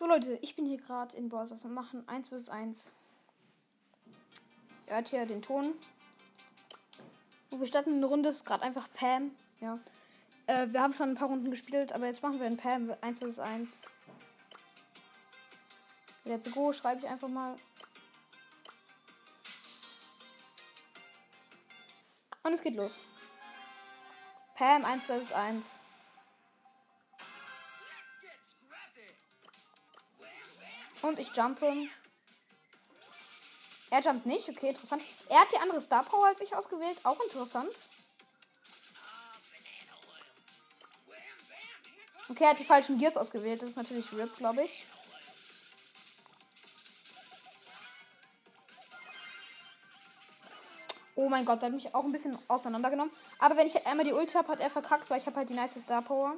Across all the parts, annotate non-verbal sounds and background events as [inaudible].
So Leute, ich bin hier gerade in Browsers und machen 1 vs 1. Ihr hört hier den Ton. Und wir starten eine Runde, ist gerade einfach Pam. Ja. Äh, wir haben schon ein paar Runden gespielt, aber jetzt machen wir ein Pam 1 vs 1. Let's go, schreibe ich einfach mal. Und es geht los. Pam 1 vs 1. Und ich jumpe. Er jumpt nicht, okay, interessant. Er hat die andere Star Power als ich ausgewählt, auch interessant. Okay, er hat die falschen Gears ausgewählt, das ist natürlich RIP, glaube ich. Oh mein Gott, der hat mich auch ein bisschen auseinandergenommen. Aber wenn ich einmal die Ulti habe, hat er verkackt, weil ich habe halt die nice Star Power.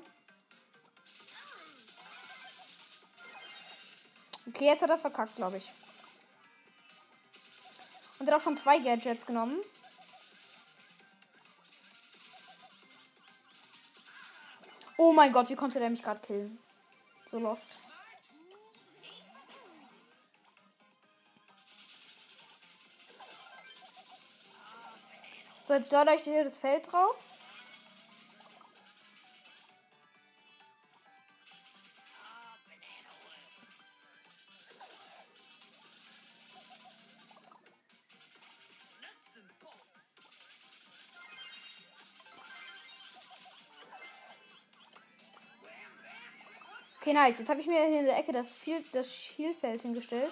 Okay, jetzt hat er verkackt, glaube ich. Und er hat auch schon zwei Gadgets genommen. Oh mein Gott, wie konnte der mich gerade killen? So lost. So, jetzt dort euch hier das Feld drauf. Okay, nice. Jetzt habe ich mir hier in der Ecke das, Field, das Schielfeld hingestellt.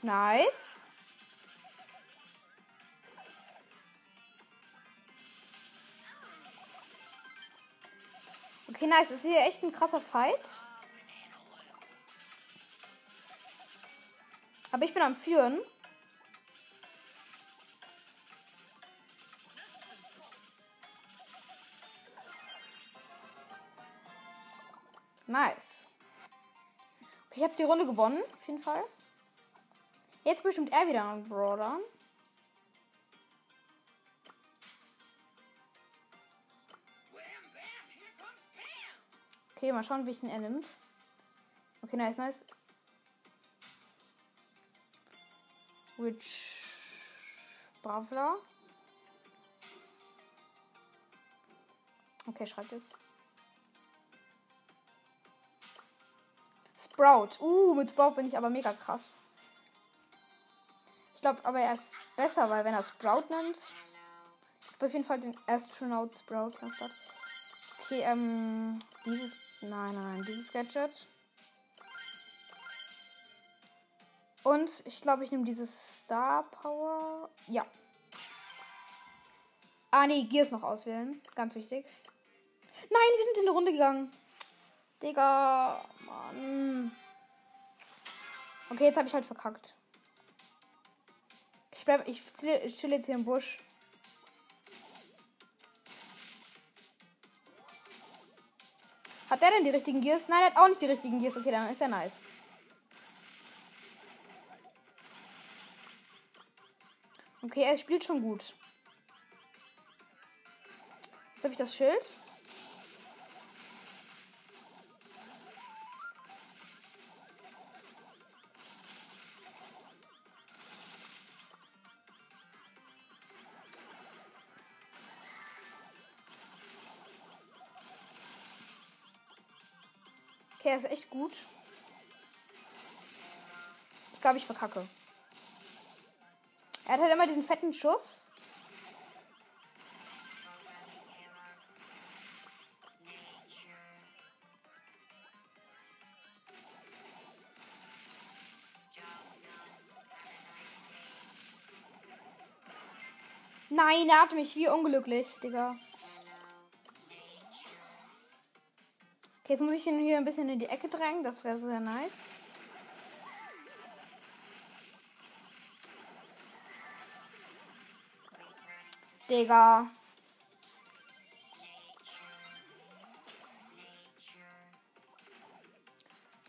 Nice. Okay, nice. Ist hier echt ein krasser Fight. Aber ich bin am Führen. Nice. Okay, ich habe die Runde gewonnen, auf jeden Fall. Jetzt bestimmt er wieder einen Brawler. Okay, mal schauen, welchen er nimmt. Okay, nice, nice. Which Bravler? Okay, schreibt jetzt. Sprout. Uh, mit Sprout bin ich aber mega krass. Ich glaube aber er ist besser, weil wenn er Sprout nennt. Ich habe auf jeden Fall den Astronaut Sprout anstatt. Okay, ähm, dieses. Nein, nein, dieses Gadget. Und ich glaube, ich nehme dieses Star Power. Ja. Ah, nee, Gears noch auswählen. Ganz wichtig. Nein, wir sind in eine Runde gegangen. Digga. Mann. Okay, jetzt habe ich halt verkackt. Ich bleib. Ich ich chill jetzt hier im Busch. Hat der denn die richtigen Gears? Nein, er hat auch nicht die richtigen Gears. Okay, dann ist er nice. Okay, er spielt schon gut. Jetzt habe ich das Schild. Okay, er ist echt gut. Ich glaube, ich verkacke. Er hat halt immer diesen fetten Schuss. Nein, er hat mich wie unglücklich, Digga. Okay, jetzt muss ich ihn hier ein bisschen in die Ecke drängen. Das wäre sehr nice. Digga.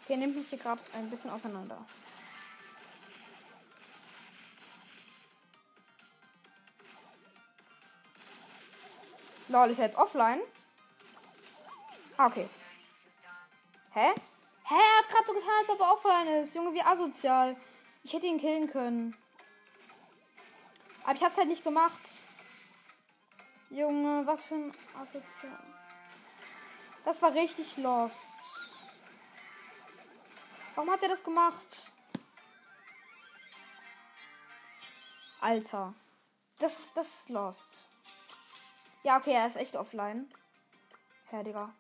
Okay, nimmt mich hier gerade ein bisschen auseinander. Lol, ist er jetzt offline? Ah, okay. Hä? Hä? Er hat gerade so getan, als ob er offline ist. Junge, wie asozial. Ich hätte ihn killen können. Aber ich hab's halt nicht gemacht. Junge, was für ein asozial. Das war richtig lost. Warum hat er das gemacht? Alter. Das, das ist lost. Ja, okay, er ist echt offline. Herr, Digga.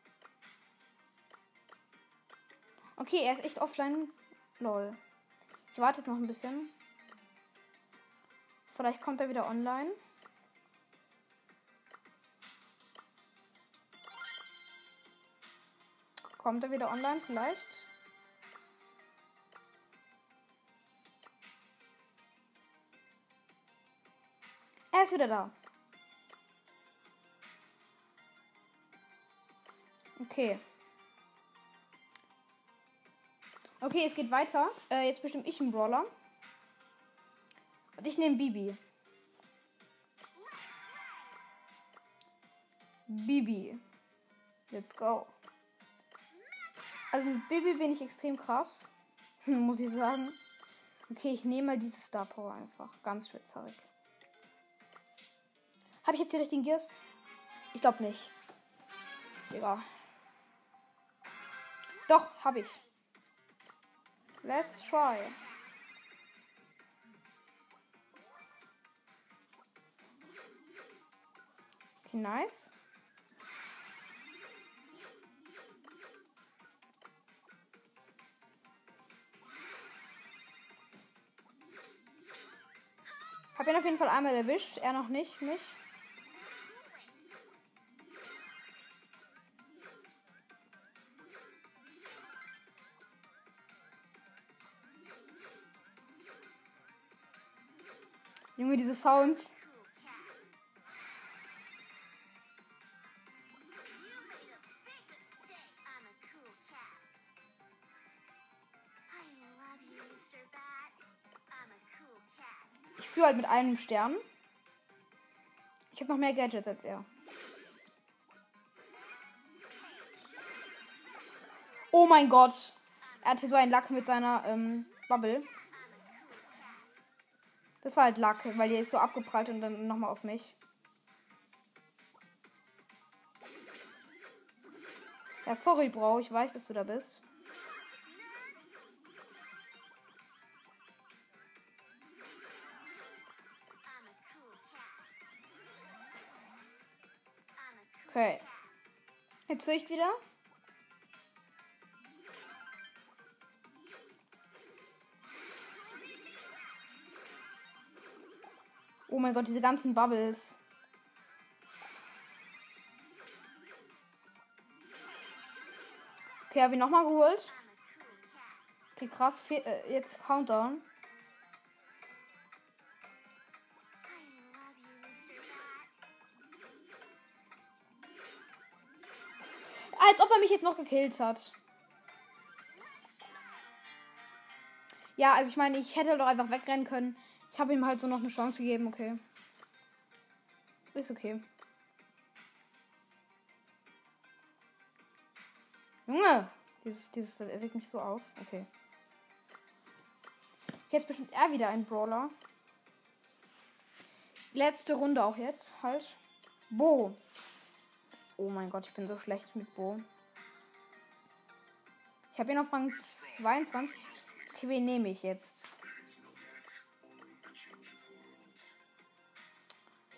Okay, er ist echt offline. Lol. Ich warte jetzt noch ein bisschen. Vielleicht kommt er wieder online. Kommt er wieder online vielleicht? Er ist wieder da. Okay. Okay, es geht weiter. Äh, jetzt bestimmt ich einen Brawler. Und ich nehme Bibi. Bibi. Let's go. Also mit Bibi bin ich extrem krass. [laughs] Muss ich sagen. Okay, ich nehme mal dieses Star Power einfach. Ganz schwitzerig. Habe ich jetzt die richtigen Gears? Ich glaube nicht. Digga. Doch, habe ich. Let's try. Okay, nice. Hab ihn auf jeden Fall einmal erwischt, er noch nicht, mich. Junge, diese Sounds. Ich führe halt mit einem Stern. Ich habe noch mehr Gadgets als er. Oh mein Gott. Er hatte so einen Lack mit seiner ähm, Bubble. Das war halt Lack, weil die ist so abgeprallt und dann nochmal auf mich. Ja, sorry, Bro. Ich weiß, dass du da bist. Okay. Jetzt fürcht wieder. Oh mein Gott, diese ganzen Bubbles. Okay, habe ich nochmal geholt. Okay, krass. Äh, jetzt Countdown. Als ob er mich jetzt noch gekillt hat. Ja, also ich meine, ich hätte doch einfach wegrennen können. Ich habe ihm halt so noch eine Chance gegeben, okay. Ist okay. Junge! Dieses, dieses regt mich so auf. Okay. Jetzt bestimmt er wieder ein Brawler. Letzte Runde auch jetzt. Halt. Bo. Oh mein Gott, ich bin so schlecht mit Bo. Ich habe ihn auf Rang 22. Okay, wen nehme ich jetzt?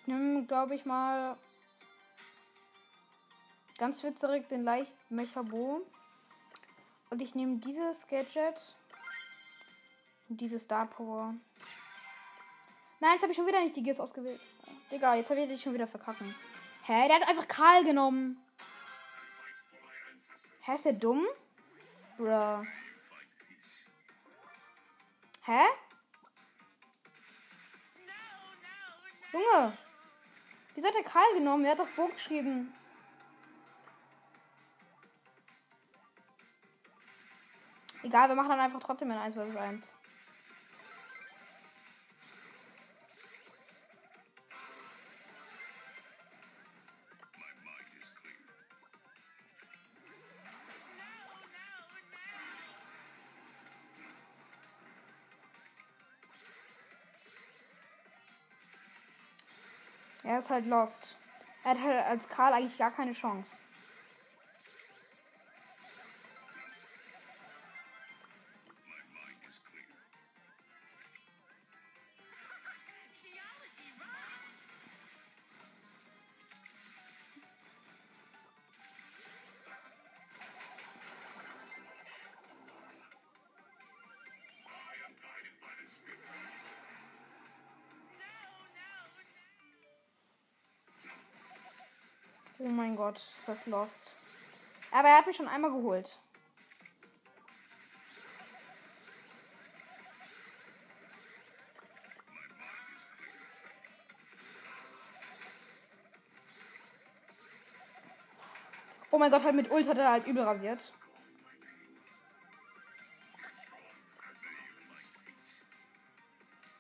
Ich nehme, glaube ich, mal ganz witzerig den leicht Mechabo. Und ich nehme dieses Gadget und dieses Star Power. Nein, jetzt habe ich schon wieder nicht die Gears ausgewählt. Digga, jetzt habe ich dich schon wieder verkacken. Hä? Der hat einfach Karl genommen. Hä, ist der dumm? Bruh. Hä? Junge. Wieso hat der Karl genommen? Der hat doch Burg geschrieben. Egal, wir machen dann einfach trotzdem ein 1 vs 1. Er ist halt lost. Er hat halt als Karl eigentlich gar keine Chance. Oh mein Gott, ist das lost. Aber er hat mich schon einmal geholt. Oh mein Gott, halt mit Ult hat er halt übel rasiert.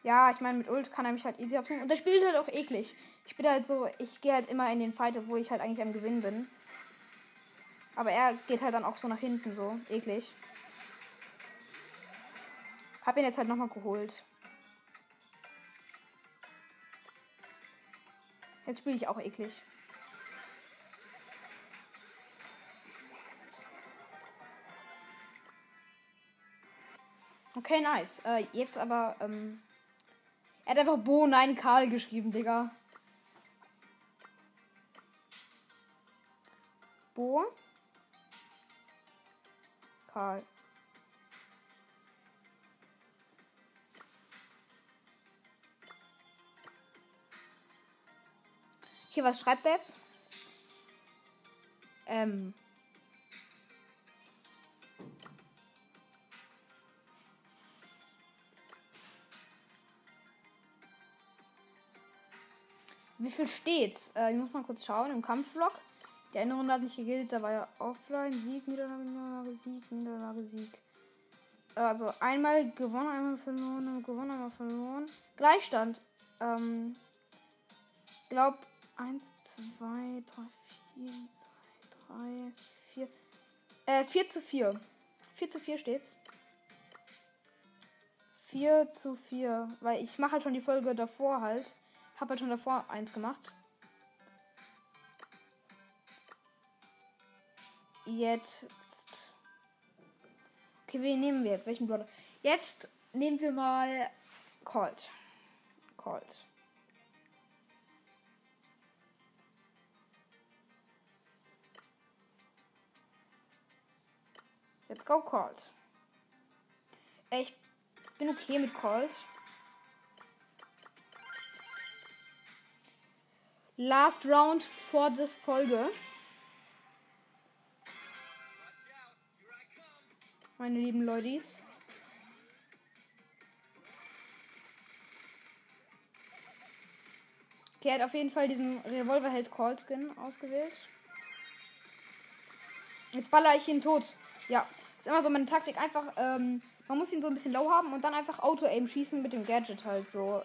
Ja, ich meine, mit Ult kann er mich halt easy absehen. Und der spielt halt auch eklig. Ich bin halt so, ich gehe halt immer in den Fight, wo ich halt eigentlich am Gewinn bin. Aber er geht halt dann auch so nach hinten, so eklig. Hab ihn jetzt halt nochmal geholt. Jetzt spiele ich auch eklig. Okay, nice. Äh, jetzt aber, ähm, Er hat einfach Bo, nein, Karl geschrieben, Digga. Karl. Hier, was schreibt er jetzt? Ähm. Wie viel steht's? Äh, ich muss mal kurz schauen im Kampfblock. Die eine Runde hat nicht gegiltet, da war ja offline. Sieg, Niederlage, Niederlage, Sieg, Niederlage, Sieg. Also einmal gewonnen, einmal verloren, gewonnen, einmal verloren. Gleichstand. Ähm, glaub 1, 2, 3, 4, 2, 3, 4. Äh, 4 zu 4. 4 zu 4 steht's. 4 zu 4. Weil ich mache halt schon die Folge davor halt. Hab halt schon davor eins gemacht. Jetzt. Okay, wen nehmen wir jetzt? Welchen Brawler? Jetzt nehmen wir mal Colt. Colt. Let's go, Colt. Ich bin okay mit Colt. Last Round vor das Folge. Meine lieben Leutis. Okay, er hat auf jeden Fall diesen Revolverheld Call Skin ausgewählt. Jetzt baller ich ihn tot. Ja, ist immer so meine Taktik. Einfach, ähm, man muss ihn so ein bisschen low haben und dann einfach Auto-Aim schießen mit dem Gadget halt so.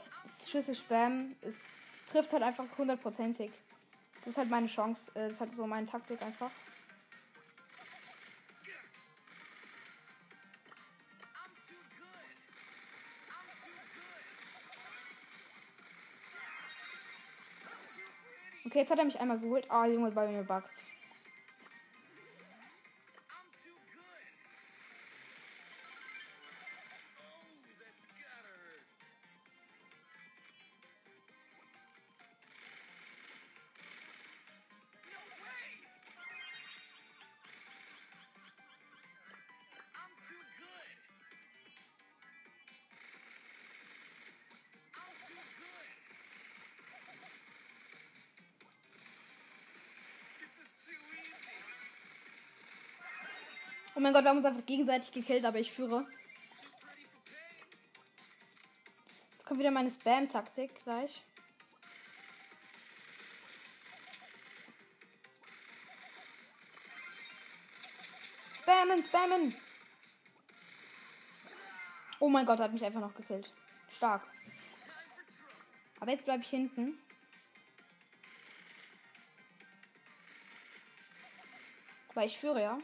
Schüsse Spam ist, trifft halt einfach hundertprozentig. Das ist halt meine Chance. Das ist halt so meine Taktik einfach. Okay, jetzt hat er mich einmal geholt. Ah, Junge, bei mir bugs. Oh mein Gott, wir haben uns einfach gegenseitig gekillt, aber ich führe. Jetzt kommt wieder meine Spam-Taktik gleich. Spammen, spammen. Oh mein Gott, hat mich einfach noch gekillt. Stark. Aber jetzt bleibe ich hinten. Weil ich führe, ja.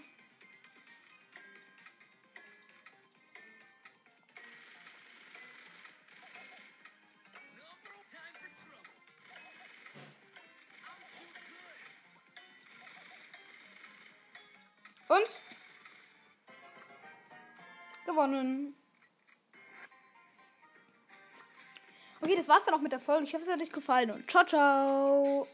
War's dann auch mit der Folge. Ich hoffe, es hat euch gefallen und ciao, ciao.